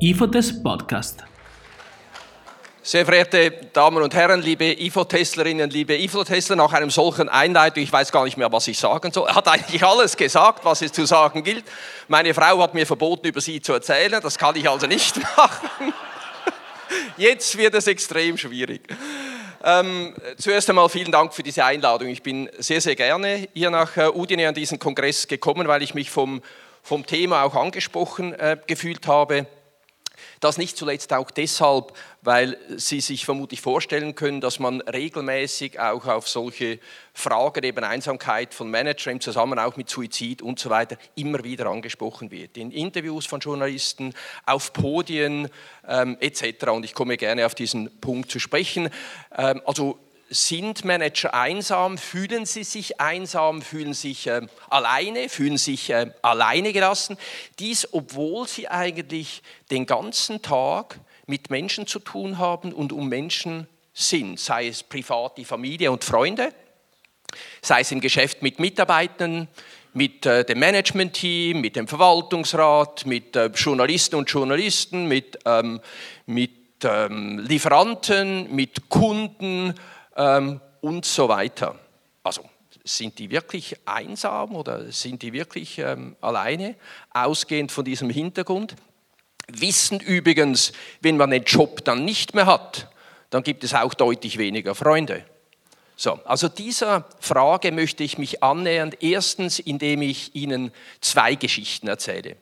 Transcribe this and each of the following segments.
IFOTES Podcast. Sehr verehrte Damen und Herren, liebe IFO-Testlerinnen, liebe IFO-Testler, nach einem solchen Einleitung, ich weiß gar nicht mehr, was ich sagen soll. Er hat eigentlich alles gesagt, was es zu sagen gilt. Meine Frau hat mir verboten, über sie zu erzählen, das kann ich also nicht machen. Jetzt wird es extrem schwierig. Ähm, zuerst einmal vielen Dank für diese Einladung. Ich bin sehr, sehr gerne hier nach äh, Udine an diesen Kongress gekommen, weil ich mich vom, vom Thema auch angesprochen äh, gefühlt habe. Das nicht zuletzt auch deshalb, weil Sie sich vermutlich vorstellen können, dass man regelmäßig auch auf solche Fragen eben Einsamkeit von Managern im Zusammenhang mit Suizid und so weiter immer wieder angesprochen wird. In Interviews von Journalisten, auf Podien ähm, etc. Und ich komme gerne auf diesen Punkt zu sprechen. Ähm, also sind Manager einsam? Fühlen sie sich einsam? Fühlen sich äh, alleine? Fühlen sich äh, alleine gelassen? Dies, obwohl sie eigentlich den ganzen Tag mit Menschen zu tun haben und um Menschen sind, sei es privat die Familie und Freunde, sei es im Geschäft mit Mitarbeitern, mit äh, dem Management-Team, mit dem Verwaltungsrat, mit äh, Journalisten und Journalisten, mit, ähm, mit ähm, Lieferanten, mit Kunden, ähm, und so weiter. Also sind die wirklich einsam oder sind die wirklich ähm, alleine, ausgehend von diesem Hintergrund? Wissen übrigens, wenn man den Job dann nicht mehr hat, dann gibt es auch deutlich weniger Freunde. So, also dieser Frage möchte ich mich annähern. Erstens, indem ich Ihnen zwei Geschichten erzähle.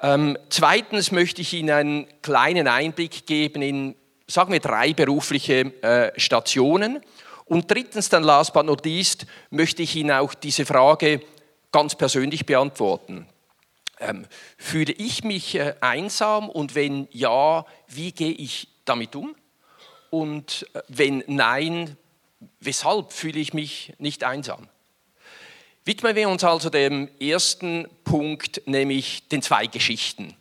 Ähm, zweitens möchte ich Ihnen einen kleinen Einblick geben in sagen wir, drei berufliche äh, Stationen. Und drittens, dann last but not least, möchte ich Ihnen auch diese Frage ganz persönlich beantworten. Ähm, fühle ich mich äh, einsam und wenn ja, wie gehe ich damit um? Und äh, wenn nein, weshalb fühle ich mich nicht einsam? Widmen wir uns also dem ersten Punkt, nämlich den zwei Geschichten.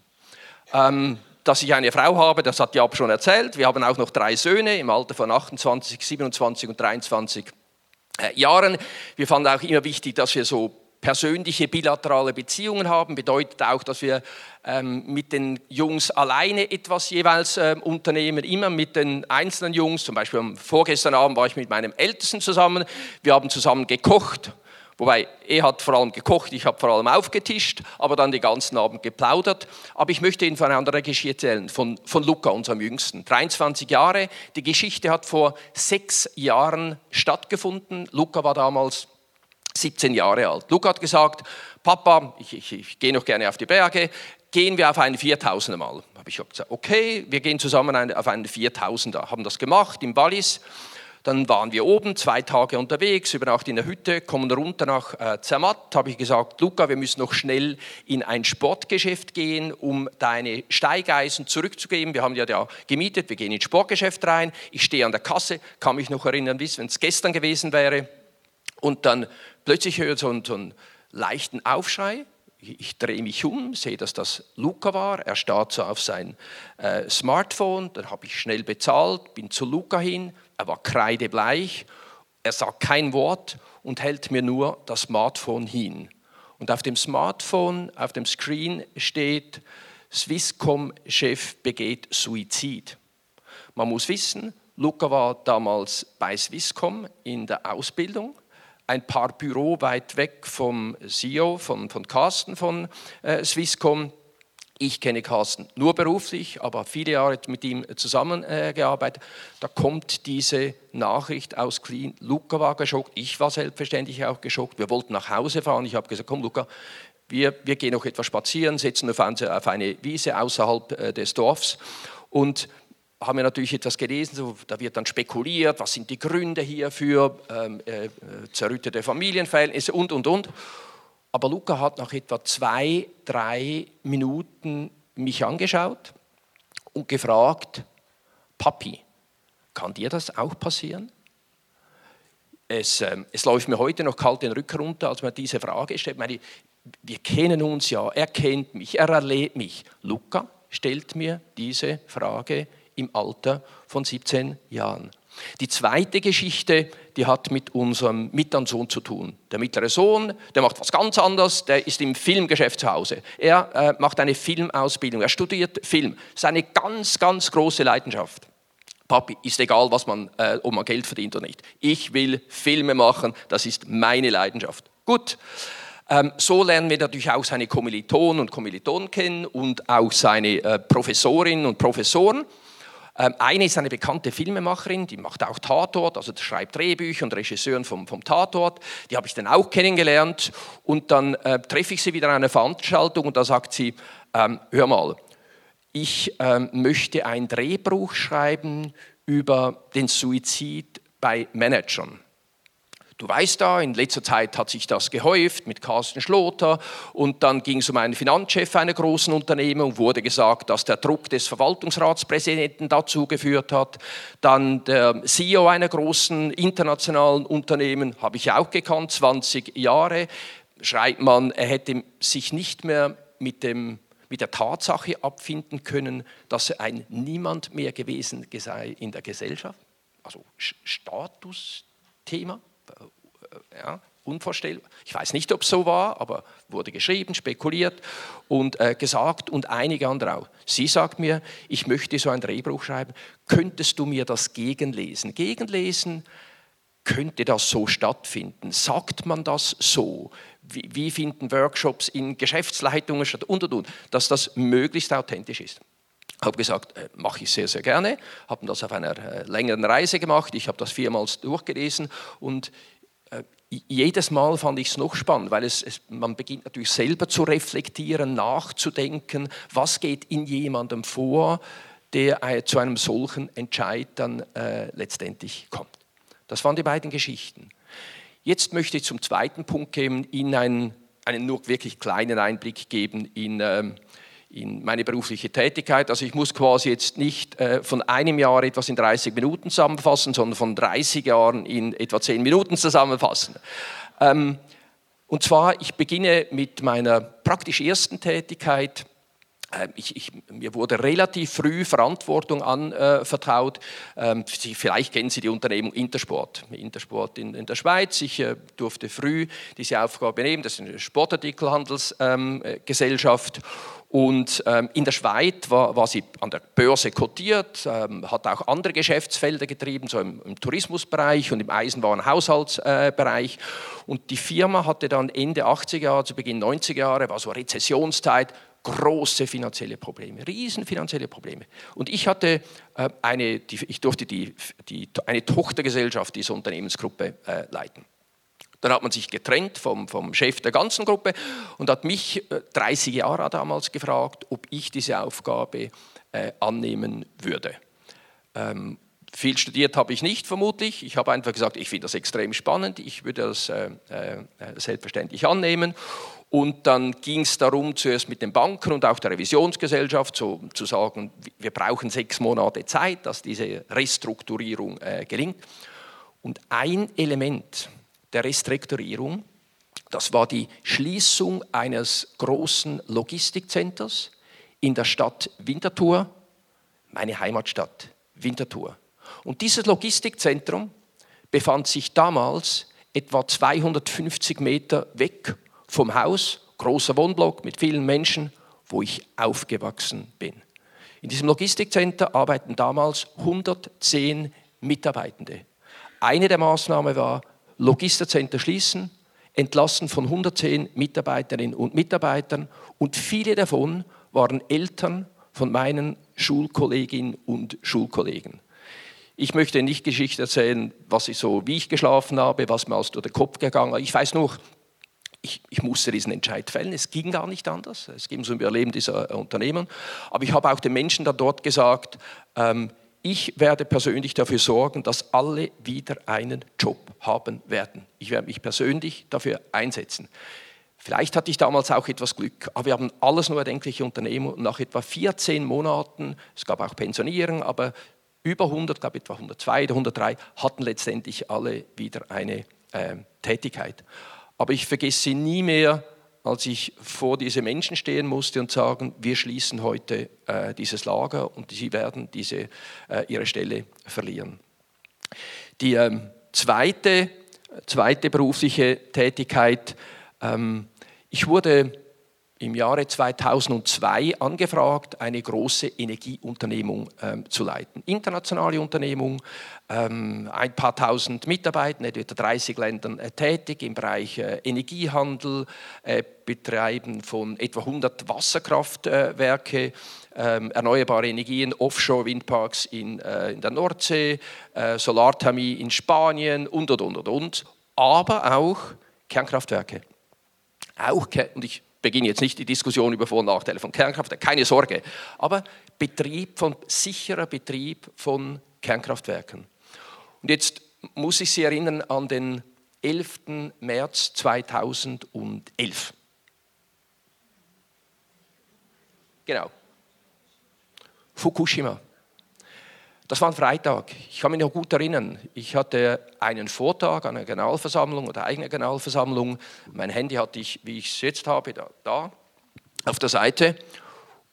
Ähm, dass ich eine Frau habe, das hat Jab schon erzählt. Wir haben auch noch drei Söhne im Alter von 28, 27 und 23 äh, Jahren. Wir fanden auch immer wichtig, dass wir so persönliche bilaterale Beziehungen haben, bedeutet auch, dass wir ähm, mit den Jungs alleine etwas jeweils ähm, unternehmen, immer mit den einzelnen Jungs. Zum Beispiel vorgestern Abend war ich mit meinem Ältesten zusammen. Wir haben zusammen gekocht Wobei, er hat vor allem gekocht, ich habe vor allem aufgetischt, aber dann den ganzen Abend geplaudert. Aber ich möchte Ihnen von einer Geschichte erzählen, von, von Luca, unserem Jüngsten. 23 Jahre, die Geschichte hat vor sechs Jahren stattgefunden. Luca war damals 17 Jahre alt. Luca hat gesagt, Papa, ich, ich, ich gehe noch gerne auf die Berge, gehen wir auf einen 4000er Mal. Habe ich gesagt, okay, wir gehen zusammen auf einen 4000er. Haben das gemacht im Wallis. Dann waren wir oben, zwei Tage unterwegs, über Nacht in der Hütte, kommen runter nach äh, Zermatt. Habe ich gesagt, Luca, wir müssen noch schnell in ein Sportgeschäft gehen, um deine Steigeisen zurückzugeben. Wir haben ja da gemietet, wir gehen ins Sportgeschäft rein. Ich stehe an der Kasse, kann mich noch erinnern, wie wenn es gestern gewesen wäre. Und dann plötzlich höre ich so einen, so einen leichten Aufschrei ich drehe mich um, sehe, dass das Luca war. Er starrt so auf sein äh, Smartphone. Dann habe ich schnell bezahlt, bin zu Luca hin, er war kreidebleich, er sagt kein Wort und hält mir nur das Smartphone hin. Und auf dem Smartphone, auf dem Screen steht, Swisscom-Chef begeht Suizid. Man muss wissen, Luca war damals bei Swisscom in der Ausbildung, ein paar Büro weit weg vom CEO, von, von Carsten von äh, Swisscom. Ich kenne Carsten nur beruflich, aber viele Jahre mit ihm zusammengearbeitet. Äh, da kommt diese Nachricht aus Clean. Luca war geschockt, ich war selbstverständlich auch geschockt. Wir wollten nach Hause fahren. Ich habe gesagt, komm Luca, wir, wir gehen noch etwas spazieren, setzen auf eine, auf eine Wiese außerhalb äh, des Dorfs und haben wir natürlich etwas gelesen, da wird dann spekuliert, was sind die Gründe hierfür, ähm, äh, zerrüttete Familienverhältnisse und, und, und. Aber Luca hat nach etwa zwei, drei Minuten mich angeschaut und gefragt, Papi, kann dir das auch passieren? Es, äh, es läuft mir heute noch kalt den Rücken runter, als man diese Frage stellt. Meine, wir kennen uns ja, er kennt mich, er erlebt mich. Luca stellt mir diese Frage im Alter von 17 Jahren. Die zweite Geschichte, die hat mit unserem mittleren Sohn zu tun. Der mittlere Sohn, der macht was ganz anderes, der ist im Filmgeschäft zu Hause. Er äh, macht eine Filmausbildung, er studiert Film. Seine ganz, ganz große Leidenschaft. Papi, ist egal, was man, äh, ob man Geld verdient oder nicht. Ich will Filme machen, das ist meine Leidenschaft. Gut. Ähm, so lernen wir natürlich auch seine Kommilitonen und Kommilitonen kennen und auch seine äh, Professorinnen und Professoren. Ähm, eine ist eine bekannte Filmemacherin, die macht auch Tatort, also schreibt Drehbücher und Regisseuren vom, vom Tatort. Die habe ich dann auch kennengelernt und dann äh, treffe ich sie wieder an einer Veranstaltung und da sagt sie, ähm, hör mal, ich ähm, möchte ein Drehbuch schreiben über den Suizid bei Managern. Du weißt da, in letzter Zeit hat sich das gehäuft mit Carsten Schloter und dann ging es um einen Finanzchef einer großen Unternehmung, wurde gesagt, dass der Druck des Verwaltungsratspräsidenten dazu geführt hat. Dann der CEO einer großen internationalen Unternehmen, habe ich auch gekannt, 20 Jahre, schreibt man, er hätte sich nicht mehr mit dem mit der Tatsache abfinden können, dass er ein Niemand mehr gewesen sei in der Gesellschaft, also Statusthema, ja, unvorstellbar. Ich weiß nicht, ob es so war, aber wurde geschrieben, spekuliert und äh, gesagt und einige andere auch. Sie sagt mir, ich möchte so ein Drehbuch schreiben, könntest du mir das gegenlesen? Gegenlesen, könnte das so stattfinden? Sagt man das so? Wie, wie finden Workshops in Geschäftsleitungen statt und und und, dass das möglichst authentisch ist? Habe gesagt, äh, mache ich sehr, sehr gerne. Haben das auf einer äh, längeren Reise gemacht. Ich habe das viermals durchgelesen und äh, jedes Mal fand ich es noch spannend, weil es, es, man beginnt natürlich selber zu reflektieren, nachzudenken, was geht in jemandem vor, der äh, zu einem solchen Entscheid dann äh, letztendlich kommt. Das waren die beiden Geschichten. Jetzt möchte ich zum zweiten Punkt gehen, Ihnen einen, einen nur wirklich kleinen Einblick geben in, ähm, in meine berufliche Tätigkeit. Also ich muss quasi jetzt nicht äh, von einem Jahr etwas in 30 Minuten zusammenfassen, sondern von 30 Jahren in etwa 10 Minuten zusammenfassen. Ähm, und zwar, ich beginne mit meiner praktisch ersten Tätigkeit ähm, ich, ich, mir wurde relativ früh Verantwortung anvertraut. Ähm, vielleicht kennen Sie die Unternehmung Intersport. Intersport in, in der Schweiz. Ich äh, durfte früh diese Aufgabe nehmen. Das ist eine Sportartikelhandelsgesellschaft. Und ähm, in der Schweiz war, war, sie an der Börse kotiert, ähm, hat auch andere Geschäftsfelder getrieben, so im, im Tourismusbereich und im Eisenwaren-Haushaltsbereich. Äh, und die Firma hatte dann Ende 80er Jahre, zu Beginn 90er Jahre, war so Rezessionszeit, große finanzielle Probleme, riesen finanzielle Probleme. Und ich hatte äh, eine, die, ich durfte die, die, eine Tochtergesellschaft dieser Unternehmensgruppe äh, leiten. Dann hat man sich getrennt vom, vom Chef der ganzen Gruppe und hat mich, äh, 30 Jahre damals, gefragt, ob ich diese Aufgabe äh, annehmen würde. Ähm, viel studiert habe ich nicht, vermutlich. Ich habe einfach gesagt, ich finde das extrem spannend, ich würde das äh, äh, selbstverständlich annehmen. Und dann ging es darum, zuerst mit den Banken und auch der Revisionsgesellschaft so, zu sagen, wir brauchen sechs Monate Zeit, dass diese Restrukturierung äh, gelingt. Und ein Element der Restrukturierung, das war die Schließung eines großen Logistikcenters in der Stadt Winterthur, meine Heimatstadt Winterthur. Und dieses Logistikzentrum befand sich damals etwa 250 Meter weg vom Haus, großer Wohnblock mit vielen Menschen, wo ich aufgewachsen bin. In diesem Logistikcenter arbeiten damals 110 Mitarbeitende. Eine der Maßnahmen war, Logistikcenter schließen, entlassen von 110 Mitarbeiterinnen und Mitarbeitern und viele davon waren Eltern von meinen Schulkolleginnen und Schulkollegen. Ich möchte nicht Geschichte erzählen, was ich so, wie ich geschlafen habe, was mir aus den Kopf gegangen ist. Ich weiß nur, ich, ich, musste diesen Entscheid fällen. Es ging gar nicht anders. Es ging um Überleben dieser Unternehmen. Aber ich habe auch den Menschen da dort gesagt, ähm, ich werde persönlich dafür sorgen, dass alle wieder einen Job haben werden. Ich werde mich persönlich dafür einsetzen. Vielleicht hatte ich damals auch etwas Glück, aber wir haben alles nur erdenkliche Unternehmen und nach etwa 14 Monaten, es gab auch Pensionierung, aber über 100, glaube etwa 102 oder 103, hatten letztendlich alle wieder eine äh, Tätigkeit. Aber ich vergesse nie mehr, als ich vor diese Menschen stehen musste und sagen, wir schließen heute äh, dieses Lager und sie werden diese, äh, ihre Stelle verlieren. Die ähm, zweite, zweite berufliche Tätigkeit, ähm, ich wurde im Jahre 2002 angefragt, eine große Energieunternehmung ähm, zu leiten. Internationale Unternehmung, ähm, ein paar tausend Mitarbeiter, in etwa 30 Ländern äh, tätig im Bereich äh, Energiehandel, äh, Betreiben von etwa 100 Wasserkraftwerke, ähm, erneuerbare Energien, Offshore-Windparks in, äh, in, der Nordsee, äh, Solarthermie in Spanien und, und, und, und, aber auch Kernkraftwerke. Auch, und ich beginne jetzt nicht die Diskussion über Vor- und Nachteile von Kernkraftwerken, keine Sorge, aber Betrieb von, sicherer Betrieb von Kernkraftwerken. Und jetzt muss ich Sie erinnern an den 11. März 2011. Genau. Fukushima. Das war ein Freitag. Ich kann mich noch gut erinnern. Ich hatte einen Vortrag an einer Generalversammlung oder eigene Generalversammlung. Mein Handy hatte ich, wie ich es jetzt habe, da, da auf der Seite.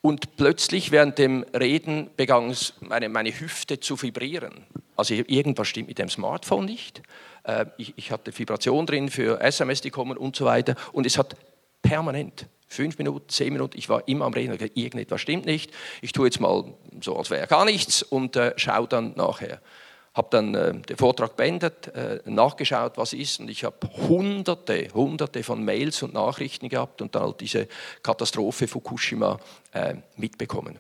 Und plötzlich während dem Reden begann meine, meine Hüfte zu vibrieren. Also irgendwas stimmt mit dem Smartphone nicht. Äh, ich, ich hatte Vibration drin für SMS, die kommen und so weiter. Und es hat permanent fünf Minuten, zehn Minuten, ich war immer am Reden, irgendetwas stimmt nicht. Ich tue jetzt mal so, als wäre gar nichts und äh, schaue dann nachher. Habe dann äh, den Vortrag beendet, äh, nachgeschaut, was ist und ich habe hunderte, hunderte von Mails und Nachrichten gehabt und dann halt diese Katastrophe Fukushima äh, mitbekommen.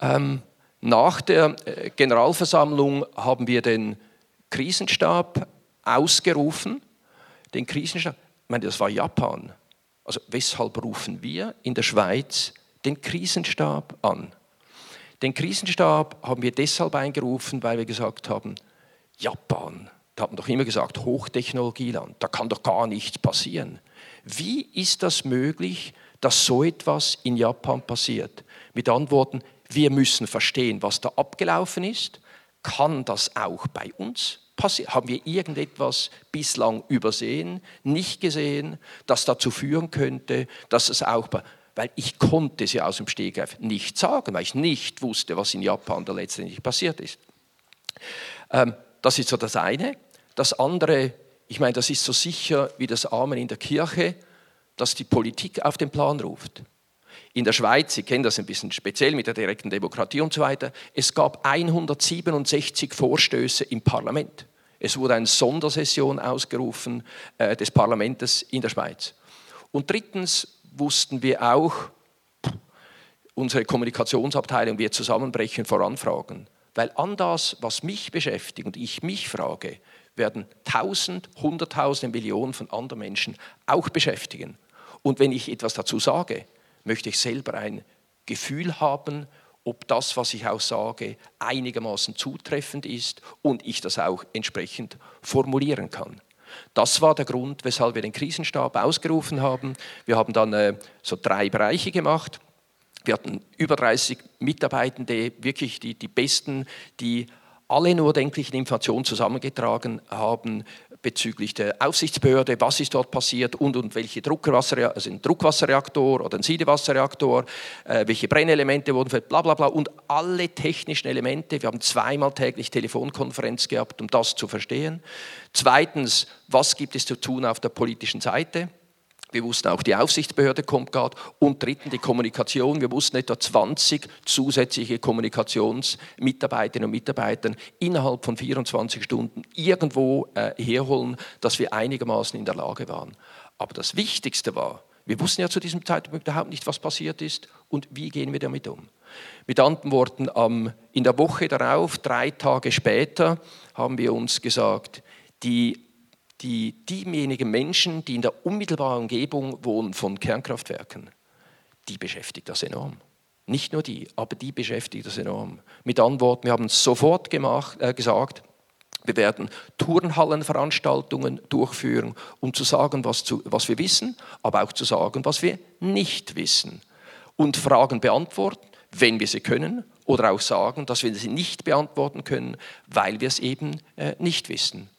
Ähm, nach der äh, Generalversammlung haben wir den Krisenstab ausgerufen. Den Krisenstab, ich meine, das war Japan. Also weshalb rufen wir in der Schweiz den Krisenstab an? Den Krisenstab haben wir deshalb eingerufen, weil wir gesagt haben, Japan, da hat man doch immer gesagt, Hochtechnologieland, da kann doch gar nichts passieren. Wie ist das möglich, dass so etwas in Japan passiert? Mit Antworten, wir müssen verstehen, was da abgelaufen ist. Kann das auch bei uns haben wir irgendetwas bislang übersehen, nicht gesehen, das dazu führen könnte, dass es auch, weil ich konnte ja aus dem Stegreif nicht sagen, weil ich nicht wusste, was in Japan da letztendlich passiert ist. Ähm, das ist so das eine. Das andere, ich meine, das ist so sicher wie das Amen in der Kirche, dass die Politik auf den Plan ruft. In der Schweiz, Sie kennen das ein bisschen speziell mit der direkten Demokratie und so weiter, es gab 167 Vorstöße im Parlament. Es wurde eine Sondersession ausgerufen äh, des Parlaments in der Schweiz. Und drittens wussten wir auch, unsere Kommunikationsabteilung wird zusammenbrechen vor Anfragen. Weil an das, was mich beschäftigt und ich mich frage, werden Tausend, Hunderttausende, Millionen von anderen Menschen auch beschäftigen. Und wenn ich etwas dazu sage, möchte ich selber ein Gefühl haben, ob das, was ich auch sage, einigermaßen zutreffend ist und ich das auch entsprechend formulieren kann. Das war der Grund, weshalb wir den Krisenstab ausgerufen haben. Wir haben dann äh, so drei Bereiche gemacht. Wir hatten über 30 Mitarbeitende, wirklich die, die Besten, die alle nur denklichen Informationen zusammengetragen haben bezüglich der Aufsichtsbehörde, was ist dort passiert und, und welche Druckwasser, also ein Druckwasserreaktor oder ein Siedewasserreaktor, äh, welche Brennelemente wurden, bla bla bla und alle technischen Elemente. Wir haben zweimal täglich Telefonkonferenz gehabt, um das zu verstehen. Zweitens, was gibt es zu tun auf der politischen Seite? Wir wussten auch, die Aufsichtsbehörde kommt gerade. Und drittens die Kommunikation. Wir wussten etwa 20 zusätzliche Kommunikationsmitarbeiterinnen und Mitarbeiter innerhalb von 24 Stunden irgendwo äh, herholen, dass wir einigermaßen in der Lage waren. Aber das Wichtigste war, wir wussten ja zu diesem Zeitpunkt überhaupt nicht, was passiert ist und wie gehen wir damit um. Mit anderen Worten, in der Woche darauf, drei Tage später, haben wir uns gesagt, die die, diejenigen Menschen, die in der unmittelbaren Umgebung wohnen von Kernkraftwerken, die beschäftigt das enorm. Nicht nur die, aber die beschäftigt das enorm. Mit Antworten, wir haben sofort gemacht, äh, gesagt, wir werden Turnhallenveranstaltungen durchführen, um zu sagen, was, zu, was wir wissen, aber auch zu sagen, was wir nicht wissen. Und Fragen beantworten, wenn wir sie können, oder auch sagen, dass wir sie nicht beantworten können, weil wir es eben äh, nicht wissen.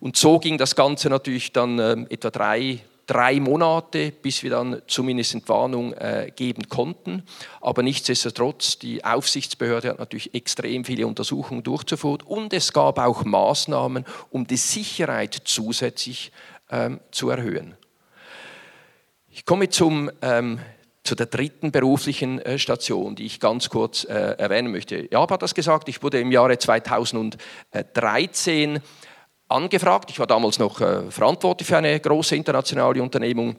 Und so ging das Ganze natürlich dann äh, etwa drei, drei Monate, bis wir dann zumindest Entwarnung äh, geben konnten. Aber nichtsdestotrotz, die Aufsichtsbehörde hat natürlich extrem viele Untersuchungen durchzuführen und es gab auch Maßnahmen, um die Sicherheit zusätzlich ähm, zu erhöhen. Ich komme zum ähm, zu der dritten beruflichen äh, Station, die ich ganz kurz äh, erwähnen möchte. Jaab hat das gesagt, ich wurde im Jahre 2013 angefragt, ich war damals noch äh, verantwortlich für eine große internationale Unternehmung,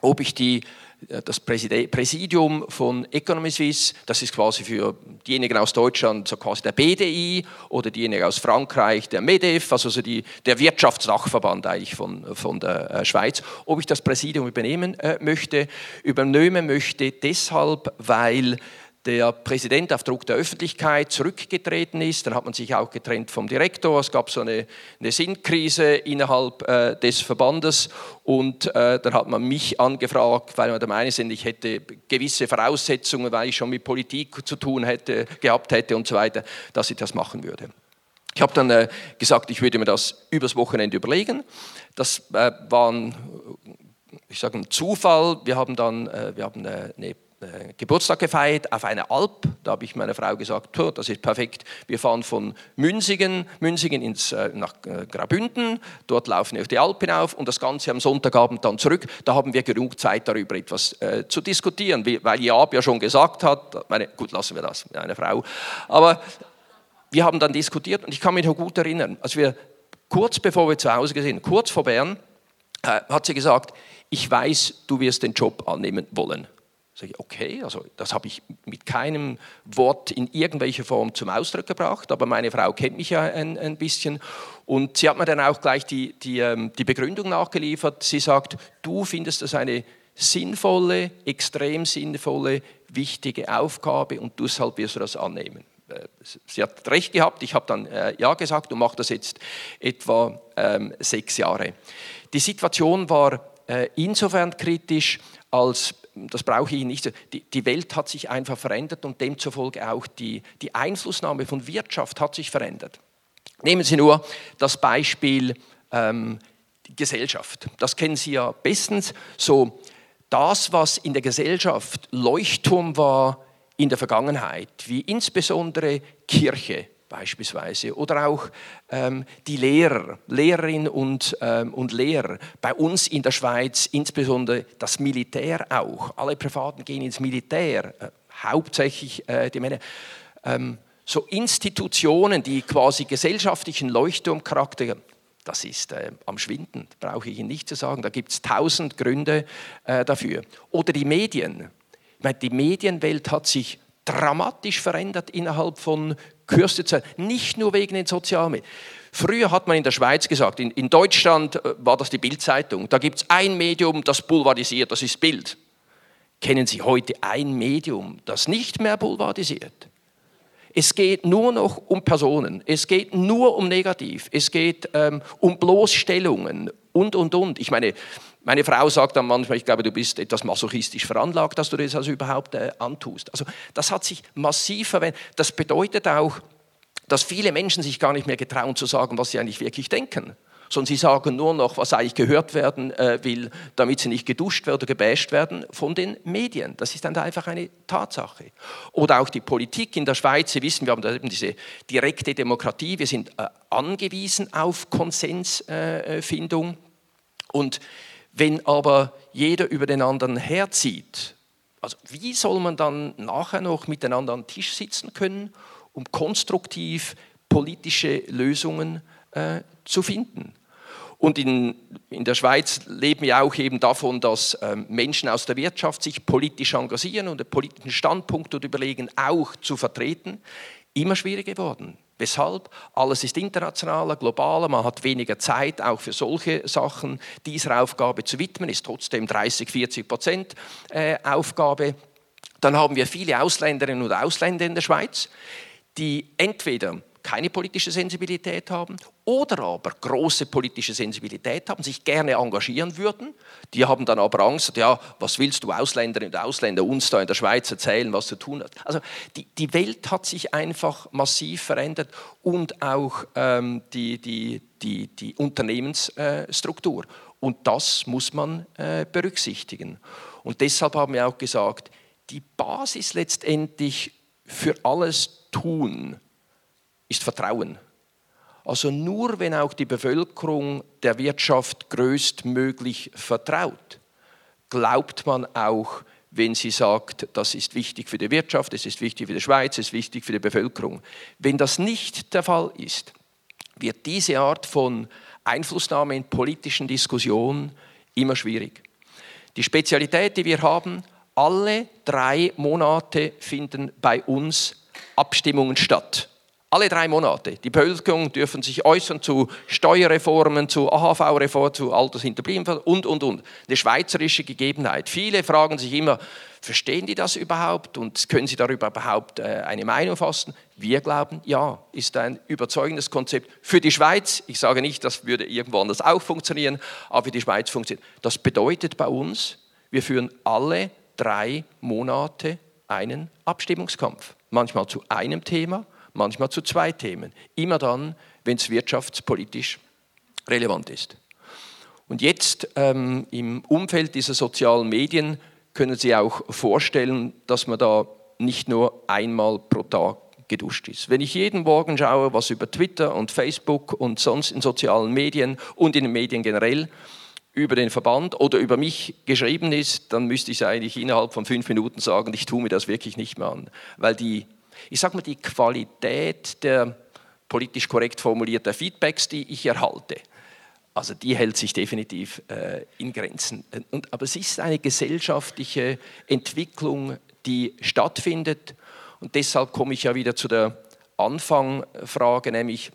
ob ich die äh, das Präsidium von Economy Suisse, das ist quasi für diejenigen aus Deutschland so quasi der BDI oder diejenigen aus Frankreich der MEDEF, also so die, der Wirtschaftsdachverband eigentlich von, von der äh, Schweiz, ob ich das Präsidium übernehmen äh, möchte. Übernehmen möchte deshalb, weil der Präsident auf Druck der Öffentlichkeit zurückgetreten ist. Dann hat man sich auch getrennt vom Direktor. Es gab so eine, eine Sinnkrise innerhalb äh, des Verbandes und äh, dann hat man mich angefragt, weil man der Meinung sind, ich hätte gewisse Voraussetzungen, weil ich schon mit Politik zu tun hätte, gehabt hätte und so weiter, dass ich das machen würde. Ich habe dann äh, gesagt, ich würde mir das übers Wochenende überlegen. Das äh, war ein, ich sage, ein Zufall. Wir haben dann äh, wir haben eine, eine äh, Geburtstag gefeiert auf einer Alp. Da habe ich meiner Frau gesagt, das ist perfekt. Wir fahren von Münzigen, Münzigen ins, äh, nach äh, Graubünden. Dort laufen wir auf die Alp hinauf und das Ganze am Sonntagabend dann zurück. Da haben wir genug Zeit darüber etwas äh, zu diskutieren, weil Jaab ja schon gesagt hat, meine, gut, lassen wir das, eine Frau. Aber wir haben dann diskutiert und ich kann mich noch gut erinnern, als wir kurz bevor wir zu Hause sind, kurz vor Bern, äh, hat sie gesagt, ich weiß, du wirst den Job annehmen wollen. Sage ich, okay, also das habe ich mit keinem Wort in irgendwelcher Form zum Ausdruck gebracht, aber meine Frau kennt mich ja ein, ein bisschen und sie hat mir dann auch gleich die, die, ähm, die Begründung nachgeliefert. Sie sagt, du findest das eine sinnvolle, extrem sinnvolle, wichtige Aufgabe und deshalb wirst du das annehmen. Äh, sie hat recht gehabt, ich habe dann äh, Ja gesagt und mache das jetzt etwa ähm, sechs Jahre. Die Situation war äh, insofern kritisch, als das brauche ich nicht. Die, die, Welt hat sich einfach verändert und demzufolge auch die, die Einflussnahme von Wirtschaft hat sich verändert. Nehmen Sie nur das Beispiel ähm, Gesellschaft. Das kennen Sie ja bestens. So das, was in der Gesellschaft Leuchtturm war in der Vergangenheit, wie insbesondere Kirche, beispielsweise oder auch ähm, die Lehrer, Lehrerinnen und, ähm, und Lehrer. Bei uns in der Schweiz insbesondere das Militär auch. Alle Privaten gehen ins Militär, äh, hauptsächlich äh, die Männer. Ähm, so Institutionen, die quasi gesellschaftlichen Leuchtturmcharakter das ist äh, am Schwinden, brauche ich Ihnen nicht zu sagen. Da gibt es tausend Gründe äh, dafür. Oder die Medien. Ich meine, die Medienwelt hat sich dramatisch verändert innerhalb von kürzester Zeit. Nicht nur wegen den sozialen Medien. Früher hat man in der Schweiz gesagt, in, in Deutschland äh, war das die Bildzeitung. Da gibt es ein Medium, das boulevardisiert, das ist Bild. Kennen Sie heute ein Medium, das nicht mehr boulevardisiert? Es geht nur noch um Personen, es geht nur um Negativ, es geht ähm, um Bloßstellungen und, und, und. Ich meine, meine Frau sagt dann manchmal, ich glaube, du bist etwas masochistisch veranlagt, dass du das also überhaupt äh, antust. Also das hat sich massiv verwendet. Das bedeutet auch, dass viele Menschen sich gar nicht mehr getrauen zu sagen, was sie eigentlich wirklich denken sondern sie sagen nur noch, was eigentlich gehört werden äh, will, damit sie nicht geduscht werden oder gebasht werden von den Medien. Das ist dann einfach eine Tatsache. Oder auch die Politik in der Schweiz. Sie wissen, wir haben da eben diese direkte Demokratie. Wir sind äh, angewiesen auf Konsensfindung. Und wenn aber jeder über den anderen herzieht, also wie soll man dann nachher noch miteinander am Tisch sitzen können, um konstruktiv politische Lösungen äh, zu finden? Und in, in der Schweiz leben wir auch eben davon, dass ähm, Menschen aus der Wirtschaft sich politisch engagieren und einen politischen Standpunkt oder überlegen, auch zu vertreten. Immer schwieriger geworden. Weshalb? Alles ist internationaler, globaler, man hat weniger Zeit auch für solche Sachen dieser Aufgabe zu widmen, ist trotzdem 30, 40 Prozent äh, Aufgabe. Dann haben wir viele Ausländerinnen und Ausländer in der Schweiz, die entweder keine politische Sensibilität haben oder aber große politische Sensibilität haben, sich gerne engagieren würden. Die haben dann aber Angst, ja, was willst du Ausländerinnen und Ausländer uns da in der Schweiz erzählen, was zu tun hat. Also die, die Welt hat sich einfach massiv verändert und auch ähm, die, die, die, die Unternehmensstruktur. Und das muss man äh, berücksichtigen. Und deshalb haben wir auch gesagt, die Basis letztendlich für alles Tun ist Vertrauen. Also nur wenn auch die Bevölkerung der Wirtschaft größtmöglich vertraut, glaubt man auch, wenn sie sagt, das ist wichtig für die Wirtschaft, es ist wichtig für die Schweiz, es ist wichtig für die Bevölkerung. Wenn das nicht der Fall ist, wird diese Art von Einflussnahme in politischen Diskussionen immer schwierig. Die Spezialität, die wir haben, alle drei Monate finden bei uns Abstimmungen statt. Alle drei Monate. Die Bevölkerung dürfen sich äußern zu Steuerreformen, zu AHV-Reformen, zu Altershinterblieben und, und, und. Eine schweizerische Gegebenheit. Viele fragen sich immer, verstehen die das überhaupt und können sie darüber überhaupt äh, eine Meinung fassen? Wir glauben, ja, ist ein überzeugendes Konzept für die Schweiz. Ich sage nicht, das würde irgendwo anders auch funktionieren, aber für die Schweiz funktioniert. Das bedeutet bei uns, wir führen alle drei Monate einen Abstimmungskampf. Manchmal zu einem Thema, manchmal zu zwei Themen. Immer dann, wenn es wirtschaftspolitisch relevant ist. Und jetzt ähm, im Umfeld dieser sozialen Medien können Sie auch vorstellen, dass man da nicht nur einmal pro Tag geduscht ist. Wenn ich jeden Morgen schaue, was über Twitter und Facebook und sonst in sozialen Medien und in den Medien generell über den Verband oder über mich geschrieben ist, dann müsste ich eigentlich innerhalb von fünf Minuten sagen, ich tue mir das wirklich nicht mehr an. Weil die ich sage mal, die Qualität der politisch korrekt formulierten Feedbacks, die ich erhalte, also die hält sich definitiv äh, in Grenzen. Und, aber es ist eine gesellschaftliche Entwicklung, die stattfindet. Und deshalb komme ich ja wieder zu der Anfangfrage, nämlich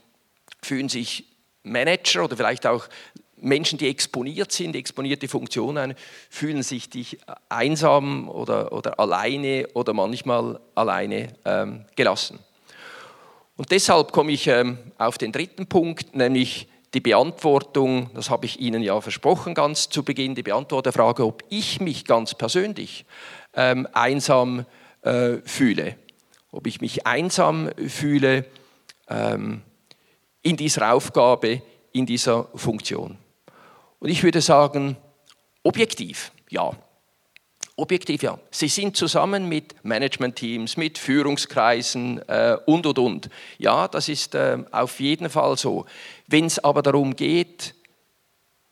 fühlen sich Manager oder vielleicht auch Menschen, die exponiert sind, exponierte Funktionen, fühlen sich dich einsam oder, oder alleine oder manchmal alleine ähm, gelassen. Und deshalb komme ich ähm, auf den dritten Punkt, nämlich die Beantwortung, das habe ich Ihnen ja versprochen ganz zu Beginn, die Beantwortung der Frage, ob ich mich ganz persönlich ähm, einsam äh, fühle. Ob ich mich einsam fühle ähm, in dieser Aufgabe, in dieser Funktion. Und ich würde sagen, objektiv, ja. Objektiv, ja. Sie sind zusammen mit Managementteams, mit Führungskreisen äh, und, und, und. Ja, das ist äh, auf jeden Fall so. Wenn es aber darum geht,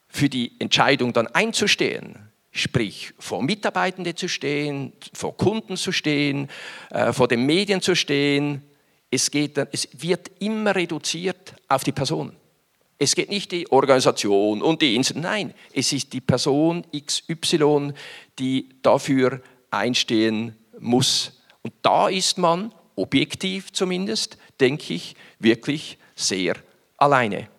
für die Entscheidung dann einzustehen, sprich vor Mitarbeitenden zu stehen, vor Kunden zu stehen, äh, vor den Medien zu stehen, es, geht, es wird immer reduziert auf die Person. Es geht nicht die Organisation und die Insel, nein, es ist die Person XY, die dafür einstehen muss. Und da ist man, objektiv zumindest, denke ich, wirklich sehr alleine.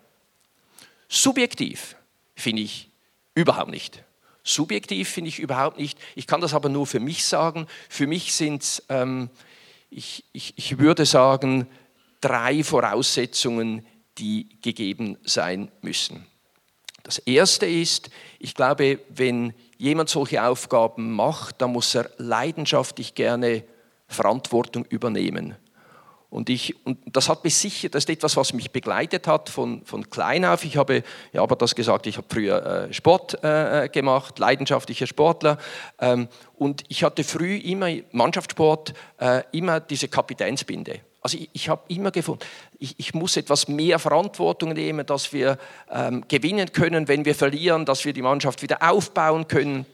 Subjektiv finde ich überhaupt nicht. Subjektiv finde ich überhaupt nicht. Ich kann das aber nur für mich sagen. Für mich sind es, ähm, ich, ich, ich würde sagen, drei Voraussetzungen, die gegeben sein müssen. Das Erste ist, ich glaube, wenn jemand solche Aufgaben macht, dann muss er leidenschaftlich gerne Verantwortung übernehmen. Und, ich, und das hat mich sicher, das ist etwas, was mich begleitet hat von, von klein auf. Ich habe, ja, aber das gesagt, ich habe früher äh, Sport äh, gemacht, leidenschaftlicher Sportler. Ähm, und ich hatte früh immer Mannschaftssport, äh, immer diese Kapitänsbinde. Also ich, ich habe immer gefunden, ich, ich, muss etwas mehr Verantwortung nehmen, dass wir ähm, gewinnen können, wenn wir verlieren, dass wir die Mannschaft wieder aufbauen können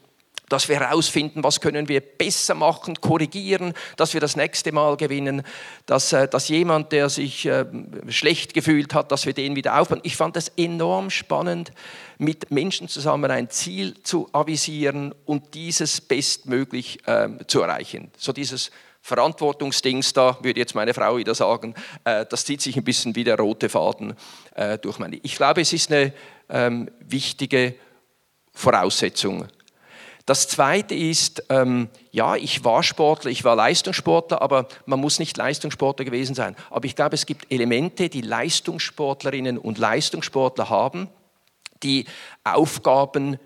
dass wir herausfinden, was können wir besser machen, korrigieren, dass wir das nächste Mal gewinnen, dass, äh, dass jemand, der sich äh, schlecht gefühlt hat, dass wir den wieder aufbauen. Ich fand es enorm spannend, mit Menschen zusammen ein Ziel zu avisieren und dieses bestmöglich äh, zu erreichen. So dieses Verantwortungsdings da, würde jetzt meine Frau wieder sagen, äh, das zieht sich ein bisschen wie der rote Faden äh, durch meine. Ich glaube, es ist eine ähm, wichtige Voraussetzung. Das Zweite ist, ähm, ja, ich war Sportler, ich war Leistungssportler, aber man muss nicht Leistungssportler gewesen sein. Aber ich glaube, es gibt Elemente, die Leistungssportlerinnen und Leistungssportler haben, die Aufgaben,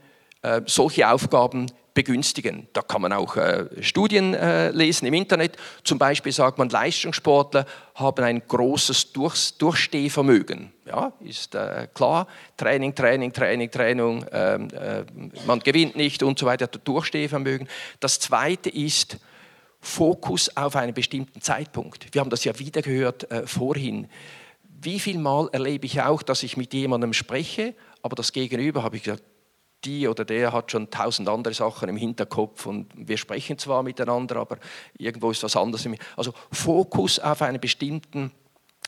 äh, solche Aufgaben begünstigen. Da kann man auch äh, Studien äh, lesen im Internet. Zum Beispiel sagt man, Leistungssportler haben ein großes Durch Durchstehvermögen. Ja, ist äh, klar. Training, Training, Training, Training, ähm, äh, man gewinnt nicht und so weiter, Durchstehvermögen. Das Zweite ist Fokus auf einen bestimmten Zeitpunkt. Wir haben das ja wieder gehört vorhin. Wie viel Mal erlebe ich auch, dass ich mit jemandem spreche, aber das Gegenüber habe ich gesagt, die oder der hat schon tausend andere Sachen im Hinterkopf und wir sprechen zwar miteinander, aber irgendwo ist was anderes. Also Fokus auf einen bestimmten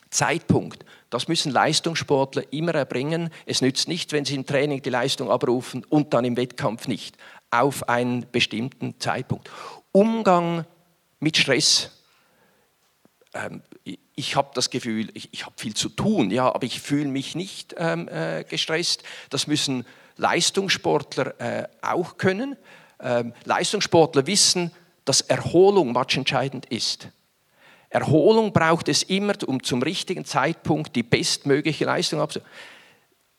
Zeitpunkt. Das müssen Leistungssportler immer erbringen. Es nützt nicht, wenn sie im Training die Leistung abrufen und dann im Wettkampf nicht. Auf einen bestimmten Zeitpunkt. Umgang mit Stress. Ähm, ich habe das Gefühl, ich, ich habe viel zu tun, ja, aber ich fühle mich nicht ähm, äh, gestresst. Das müssen Leistungssportler äh, auch können. Ähm, Leistungssportler wissen, dass Erholung entscheidend ist. Erholung braucht es immer, um zum richtigen Zeitpunkt die bestmögliche Leistung abzurufen.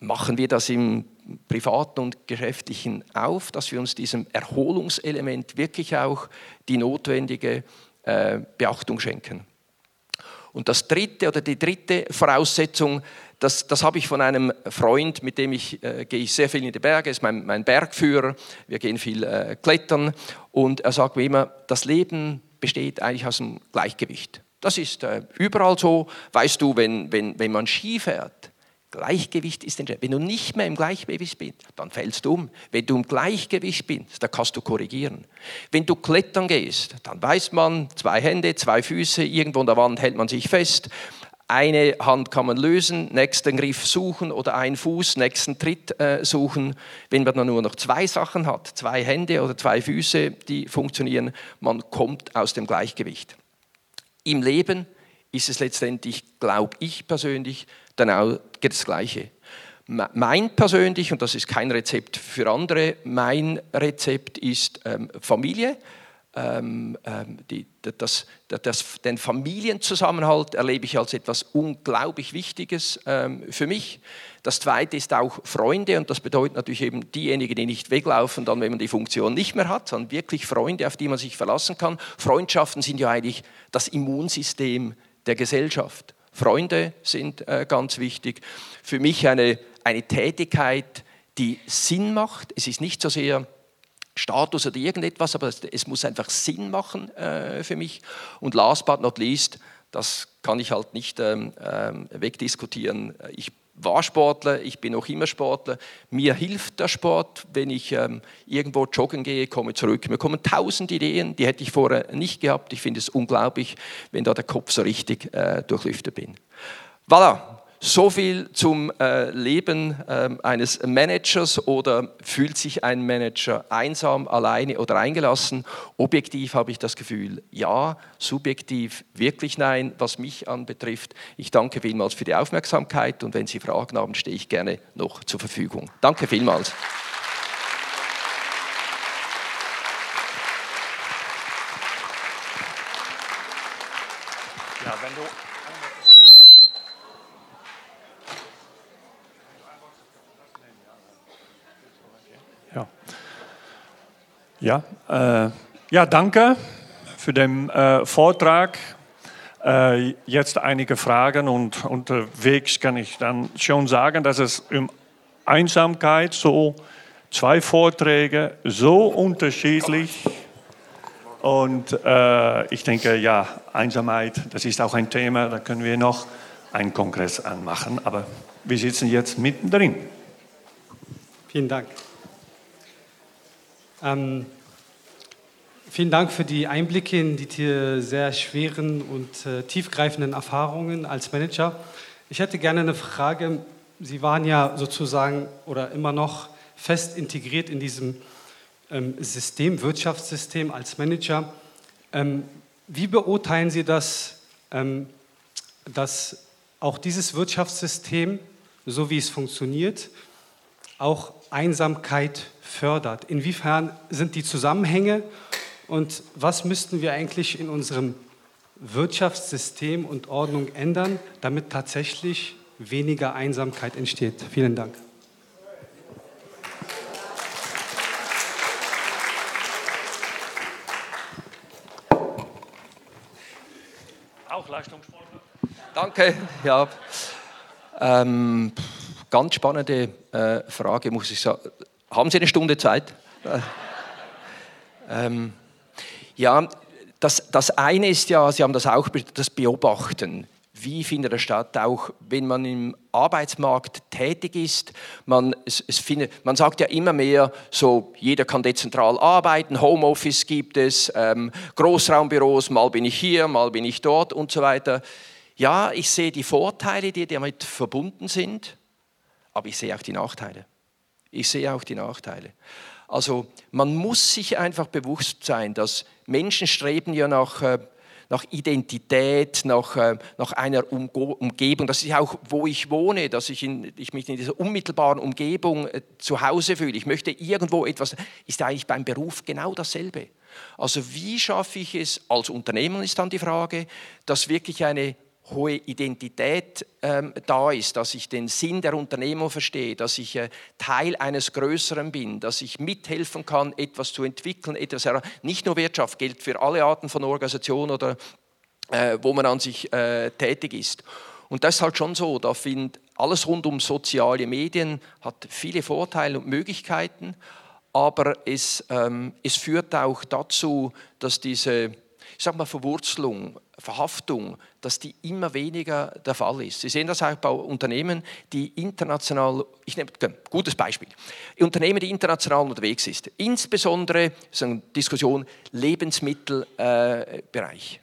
Machen wir das im privaten und geschäftlichen auf, dass wir uns diesem Erholungselement wirklich auch die notwendige äh, Beachtung schenken. Und das dritte oder die dritte Voraussetzung, das, das habe ich von einem Freund, mit dem ich äh, gehe ich sehr viel in die Berge, ist mein, mein Bergführer, wir gehen viel äh, klettern und er sagt mir immer, das Leben besteht eigentlich aus dem Gleichgewicht. Das ist äh, überall so, weißt du, wenn, wenn, wenn man Ski fährt, Gleichgewicht ist entscheidend. Wenn du nicht mehr im Gleichgewicht bist, dann fällst du um. Wenn du im Gleichgewicht bist, dann kannst du korrigieren. Wenn du klettern gehst, dann weiß man, zwei Hände, zwei Füße, irgendwo an der Wand hält man sich fest eine Hand kann man lösen, nächsten Griff suchen oder ein Fuß, nächsten Tritt äh, suchen. Wenn man dann nur noch zwei Sachen hat, zwei Hände oder zwei Füße, die funktionieren, man kommt aus dem Gleichgewicht. Im Leben ist es letztendlich, glaube ich persönlich, dann auch das Gleiche. Mein persönlich, und das ist kein Rezept für andere, mein Rezept ist ähm, Familie ähm, ähm, die, das, das, den Familienzusammenhalt erlebe ich als etwas unglaublich Wichtiges ähm, für mich. Das Zweite ist auch Freunde und das bedeutet natürlich eben diejenigen, die nicht weglaufen, dann wenn man die Funktion nicht mehr hat, sondern wirklich Freunde, auf die man sich verlassen kann. Freundschaften sind ja eigentlich das Immunsystem der Gesellschaft. Freunde sind äh, ganz wichtig. Für mich eine, eine Tätigkeit, die Sinn macht. Es ist nicht so sehr Status oder irgendetwas, aber es, muss einfach Sinn machen äh, für mich. Und last but not least, das kann ich halt nicht ähm, ähm, wegdiskutieren. Ich war Sportler, ich bin auch immer Sportler. Mir hilft der Sport, wenn ich ähm, irgendwo joggen gehe, komme zurück. Mir kommen tausend Ideen, die hätte ich vorher nicht gehabt. Ich finde es unglaublich, wenn da der Kopf so richtig äh, durchlüftet bin. Voilà, so viel zum äh, Leben äh, eines Managers oder fühlt sich ein Manager einsam, alleine oder eingelassen? Objektiv habe ich das Gefühl, ja, subjektiv wirklich nein, was mich anbetrifft. Ich danke vielmals für die Aufmerksamkeit und wenn Sie Fragen haben, stehe ich gerne noch zur Verfügung. Danke vielmals. Ja, wenn du Ja, äh, ja danke für den äh, Vortrag. Äh, jetzt einige Fragen und unterwegs kann ich dann schon sagen, dass es um Einsamkeit so zwei Vorträge so unterschiedlich und äh, ich denke, ja, Einsamkeit, das ist auch ein Thema, da können wir noch einen Kongress anmachen, aber wir sitzen jetzt mittendrin. Vielen Dank. Ähm, vielen Dank für die Einblicke in die sehr schweren und äh, tiefgreifenden Erfahrungen als Manager. Ich hätte gerne eine Frage. Sie waren ja sozusagen oder immer noch fest integriert in diesem ähm, System, Wirtschaftssystem als Manager. Ähm, wie beurteilen Sie das, ähm, dass auch dieses Wirtschaftssystem, so wie es funktioniert, auch Einsamkeit fördert. Inwiefern sind die Zusammenhänge und was müssten wir eigentlich in unserem Wirtschaftssystem und Ordnung ändern, damit tatsächlich weniger Einsamkeit entsteht? Vielen Dank. Auch Leistungssportler. Danke, ja. Ähm, ganz spannende äh, Frage, muss ich sagen. Haben Sie eine Stunde Zeit? Äh, ähm, ja, das, das eine ist ja, Sie haben das auch, das Beobachten wie findet er statt, auch wenn man im Arbeitsmarkt tätig ist. Man, es, es findet, man sagt ja immer mehr, so jeder kann dezentral arbeiten, Homeoffice gibt es, ähm, Großraumbüros, mal bin ich hier, mal bin ich dort und so weiter. Ja, ich sehe die Vorteile, die damit verbunden sind, aber ich sehe auch die Nachteile. Ich sehe auch die Nachteile. Also man muss sich einfach bewusst sein, dass Menschen streben ja nach äh, nach Identität, nach, äh, nach einer Umgebung. Das ist auch, wo ich wohne, dass ich, in, ich mich in dieser unmittelbaren Umgebung äh, zu Hause fühle. Ich möchte irgendwo etwas, ist eigentlich beim Beruf genau dasselbe. Also wie schaffe ich es, als Unternehmen ist dann die Frage, dass wirklich eine hohe Identität ähm, da ist, dass ich den Sinn der Unternehmung verstehe, dass ich äh, Teil eines Größeren bin, dass ich mithelfen kann, etwas zu entwickeln, etwas nicht nur Wirtschaft gilt für alle Arten von Organisationen oder äh, wo man an sich äh, tätig ist. Und das ist halt schon so, da findet alles rund um soziale Medien hat viele Vorteile und Möglichkeiten, aber es, ähm, es führt auch dazu, dass diese ich sag mal, Verwurzelung, Verhaftung, dass die immer weniger der Fall ist. Sie sehen das auch bei Unternehmen, die international, ich nehme ein gutes Beispiel, Unternehmen, die international unterwegs sind, insbesondere ist eine Diskussion Lebensmittelbereich.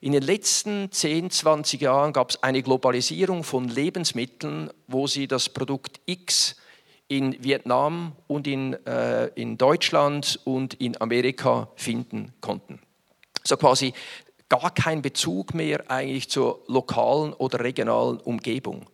In den letzten 10, 20 Jahren gab es eine Globalisierung von Lebensmitteln, wo sie das Produkt X in Vietnam und in, äh, in Deutschland und in Amerika finden konnten so quasi gar kein Bezug mehr eigentlich zur lokalen oder regionalen Umgebung.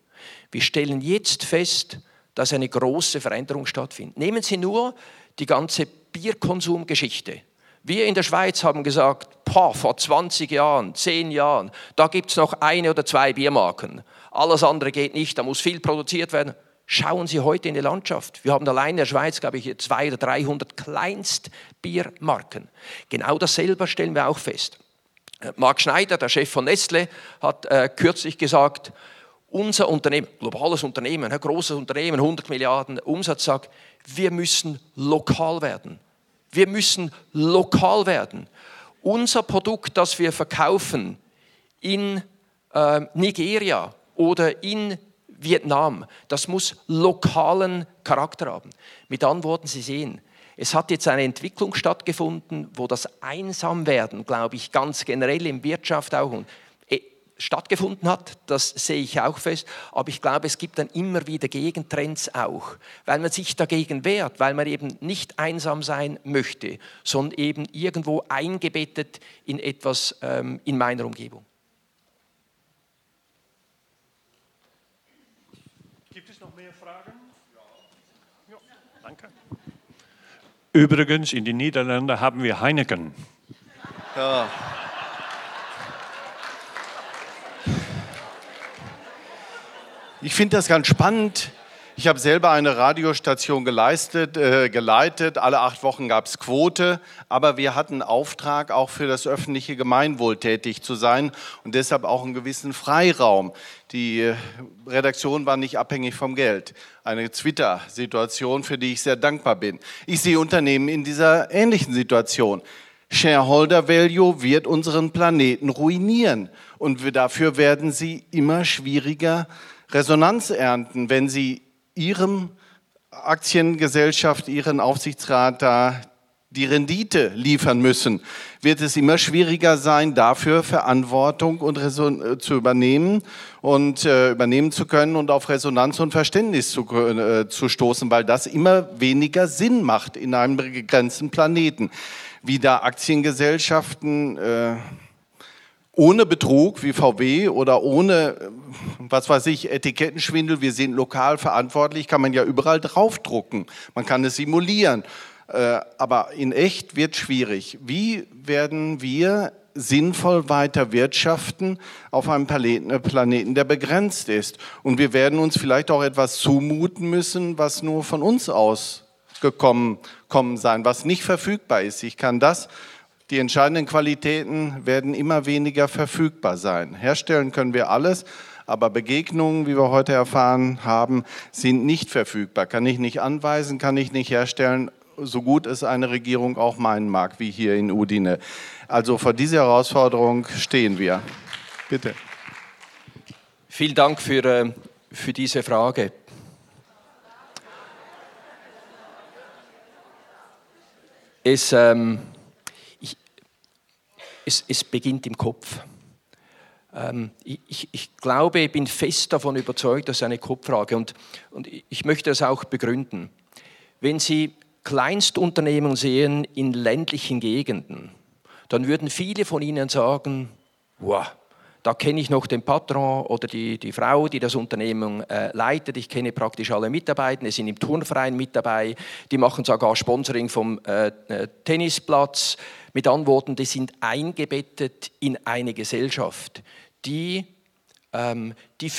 Wir stellen jetzt fest, dass eine große Veränderung stattfindet. Nehmen Sie nur die ganze Bierkonsumgeschichte. Wir in der Schweiz haben gesagt, boah, vor 20 Jahren, 10 Jahren, da gibt es noch eine oder zwei Biermarken. Alles andere geht nicht, da muss viel produziert werden. Schauen Sie heute in die Landschaft. Wir haben allein in der Schweiz, glaube ich, 200 oder 300 Kleinstbiermarken. Genau dasselbe stellen wir auch fest. Äh, Marc Schneider, der Chef von Nestle, hat äh, kürzlich gesagt, unser Unternehmen, globales Unternehmen, ein großes Unternehmen, 100 Milliarden Umsatz, sagt, wir müssen lokal werden. Wir müssen lokal werden. Unser Produkt, das wir verkaufen in äh, Nigeria oder in Vietnam. Das muss lokalen Charakter haben. Mit anderen Worten, Sie sehen, es hat jetzt eine Entwicklung stattgefunden, wo das Einsamwerden, glaube ich, ganz generell in Wirtschaft auch äh, stattgefunden hat, das sehe ich auch fest, aber ich glaube, es gibt dann immer wieder Gegentrends auch, weil man sich dagegen wehrt, weil man eben nicht einsam sein möchte, sondern eben irgendwo eingebettet in etwas ähm, in meiner Umgebung. Übrigens, in den Niederlanden haben wir Heineken. Ja. Ich finde das ganz spannend. Ich habe selber eine Radiostation geleistet, äh, geleitet. Alle acht Wochen gab es Quote, aber wir hatten Auftrag, auch für das öffentliche Gemeinwohl tätig zu sein und deshalb auch einen gewissen Freiraum. Die äh, Redaktion war nicht abhängig vom Geld. Eine Twitter-Situation, für die ich sehr dankbar bin. Ich sehe Unternehmen in dieser ähnlichen Situation. Shareholder Value wird unseren Planeten ruinieren und dafür werden sie immer schwieriger Resonanz ernten, wenn sie Ihrem Aktiengesellschaft, Ihren Aufsichtsrat da die Rendite liefern müssen, wird es immer schwieriger sein, dafür Verantwortung und Reson äh, zu übernehmen und äh, übernehmen zu können und auf Resonanz und Verständnis zu, äh, zu stoßen, weil das immer weniger Sinn macht in einem begrenzten Planeten. Wie da Aktiengesellschaften äh, ohne Betrug wie VW oder ohne, was weiß ich, Etikettenschwindel, wir sind lokal verantwortlich, kann man ja überall draufdrucken. Man kann es simulieren. Äh, aber in echt wird schwierig. Wie werden wir sinnvoll weiter wirtschaften auf einem Planeten, der begrenzt ist? Und wir werden uns vielleicht auch etwas zumuten müssen, was nur von uns aus gekommen kommen sein, was nicht verfügbar ist. Ich kann das Die entscheidenden Qualitäten werden immer weniger verfügbar sein. Herstellen können wir alles, aber Begegnungen, wie wir heute erfahren haben, sind nicht verfügbar. Kann ich nicht anweisen, kann ich nicht herstellen, so gut es eine Regierung auch meinen mag, wie hier in Udine. Also vor dieser Herausforderung stehen wir. Bitte. Vielen Dank für, äh, für diese Frage. Es, ähm, es, es, beginnt im Kopf. Ähm, ich, ich, glaube, ich bin fest davon überzeugt, das ist eine Kopffrage und, und ich möchte das auch begründen. Wenn Sie Kleinstunternehmen sehen in ländlichen Gegenden, dann würden viele von Ihnen sagen, wow, da kenne ich noch den Patron oder die, die Frau, die das Unternehmen äh, leitet. Ich kenne praktisch alle Mitarbeiter, die sind im Turnverein mit dabei. Die machen sogar Sponsoring vom äh, äh Tennisplatz. Mit Antworten, die sind eingebettet in eine Gesellschaft, die, ähm, die,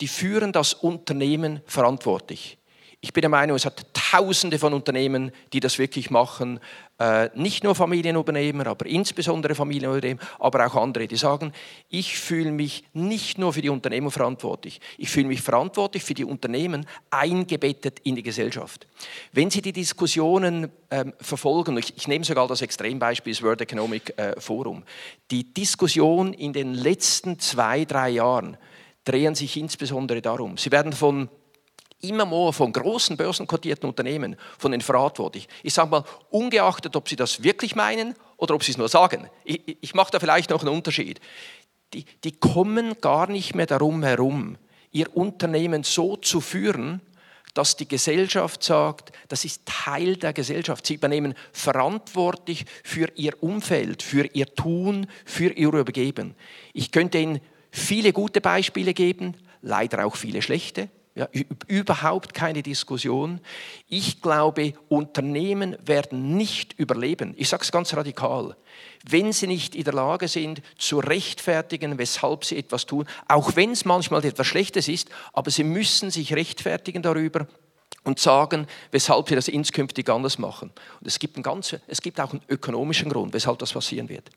die führen das Unternehmen verantwortlich. Ich bin der Meinung, es hat Tausende von Unternehmen, die das wirklich machen. Äh, nicht nur Familienunternehmer, aber insbesondere Familienunternehmer, aber auch andere, die sagen, ich fühle mich nicht nur für die Unternehmen verantwortlich, ich fühle mich verantwortlich für die Unternehmen eingebettet in die Gesellschaft. Wenn Sie die Diskussionen ähm, verfolgen, ich, ich, nehme sogar das Extrembeispiel des World Economic äh, Forum, die Diskussion in den letzten zwei, drei Jahren drehen sich insbesondere darum. Sie werden von immer mehr von großen börsenkotierten Unternehmen, von den Verantwortlichen. Ich sage mal, ungeachtet, ob sie das wirklich meinen oder ob sie es nur sagen. Ich, ich mache da vielleicht noch einen Unterschied. Die, die kommen gar nicht mehr darum herum, ihr Unternehmen so zu führen, dass die Gesellschaft sagt, das ist Teil der Gesellschaft. Sie übernehmen verantwortlich für ihr Umfeld, für ihr Tun, für ihr Übergeben. Ich könnte Ihnen viele gute Beispiele geben, leider auch viele schlechte. Ja, überhaupt keine Diskussion. Ich glaube, Unternehmen werden nicht überleben. Ich sage es ganz radikal. Wenn sie nicht in der Lage sind, zu rechtfertigen, weshalb sie etwas tun, auch wenn es manchmal etwas Schlechtes ist, aber sie müssen sich rechtfertigen darüber und sagen, weshalb sie das inskünftig anders machen. Und es gibt, einen ganz, es gibt auch einen ökonomischen Grund, weshalb das passieren wird.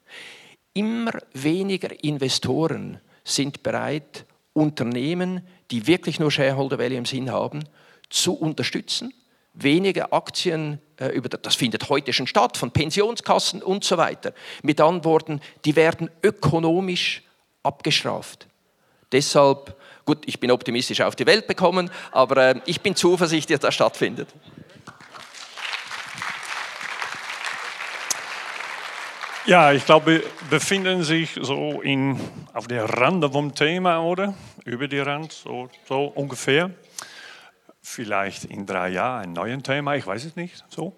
Immer weniger Investoren sind bereit, Unternehmen, die wirklich nur Shareholder Value im Sinn haben, zu unterstützen. Wenige Aktien, äh, über, das findet heute schon statt, von Pensionskassen und so weiter. Mit Antworten, die werden ökonomisch abgestraft. Deshalb, gut, ich bin optimistisch auf die Welt bekommen, aber äh, ich bin zuversichtlich, dass das stattfindet. Ja, ich glaube, befinden sich so in, auf der Rande vom Thema, oder? Über die Rand, so, so ungefähr. Vielleicht in drei Jahren ein neues Thema, ich weiß es nicht. So.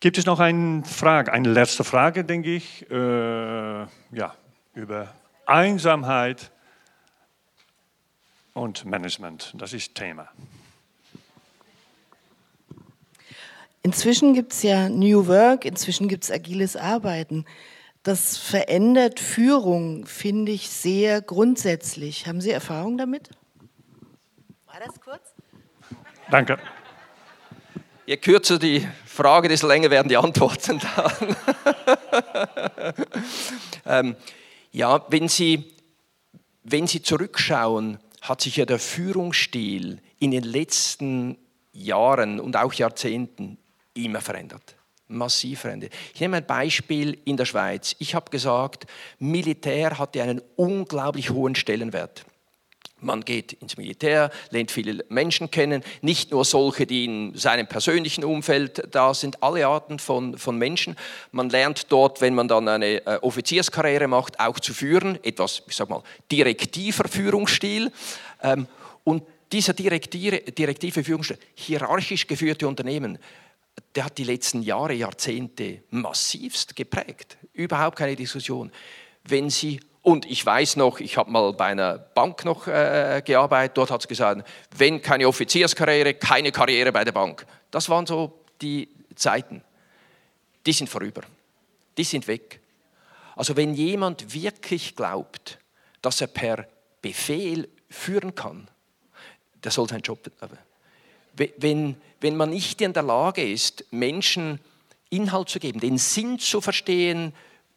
Gibt es noch eine Frage, eine letzte Frage, denke ich, äh, ja, über Einsamkeit und Management. Das ist Thema. Inzwischen gibt es ja New Work, inzwischen gibt es agiles Arbeiten. Das verändert Führung, finde ich, sehr grundsätzlich. Haben Sie Erfahrung damit? War das kurz? Danke. Je kürzer die Frage, desto länger werden die Antworten dann. ähm, ja, wenn Sie, wenn Sie zurückschauen, hat sich ja der Führungsstil in den letzten Jahren und auch Jahrzehnten immer verändert massiv verändert. Ich nehme ein Beispiel in der Schweiz. Ich habe gesagt, Militär hatte einen unglaublich hohen Stellenwert. Man geht ins Militär, lernt viele Menschen kennen, nicht nur solche, die in seinem persönlichen Umfeld da sind, alle Arten von, von Menschen. Man lernt dort, wenn man dann eine äh, Offizierskarriere macht, auch zu führen, etwas, ich sag mal, direktiver Führungsstil. Ähm, und dieser direktive Führungsstil, hierarchisch geführte Unternehmen, der hat die letzten Jahre, Jahrzehnte massivst geprägt. Überhaupt keine Diskussion. Wenn Sie und ich weiß noch, ich habe mal bei einer Bank noch äh, gearbeitet, dort hat es gesagt, wenn keine Offizierskarriere, keine Karriere bei der Bank. Das waren so die Zeiten. Die sind vorüber. Die sind weg. Also wenn jemand wirklich glaubt, dass er per Befehl führen kann, der soll seinen Job haben. Wenn, wenn man nicht in der Lage ist, Menschen Inhalt zu geben, den Sinn zu verstehen,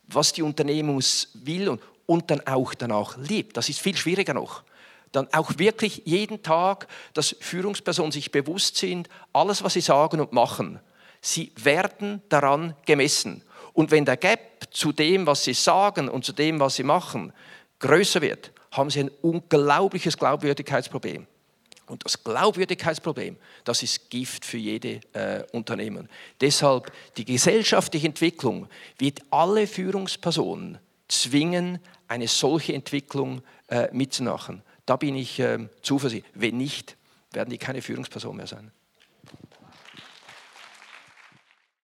was die Unternehmung will und, und dann auch danach lebt. Das ist viel schwieriger noch. Dann auch wirklich jeden Tag, dass Führungspersonen sich bewusst sind, alles, was sie sagen und machen, sie werden daran gemessen. Und wenn der Gap zu dem, was sie sagen und zu dem, was sie machen, größer wird, haben sie ein unglaubliches Glaubwürdigkeitsproblem. Und das Glaubwürdigkeitsproblem, das ist Gift für jede äh, Unternehmen. Deshalb die gesellschaftliche Entwicklung wird alle Führungspersonen zwingen, eine solche Entwicklung äh, mitzumachen. Da bin ich äh, zuversichtlich. Wenn nicht, werden die keine Führungsperson mehr sein.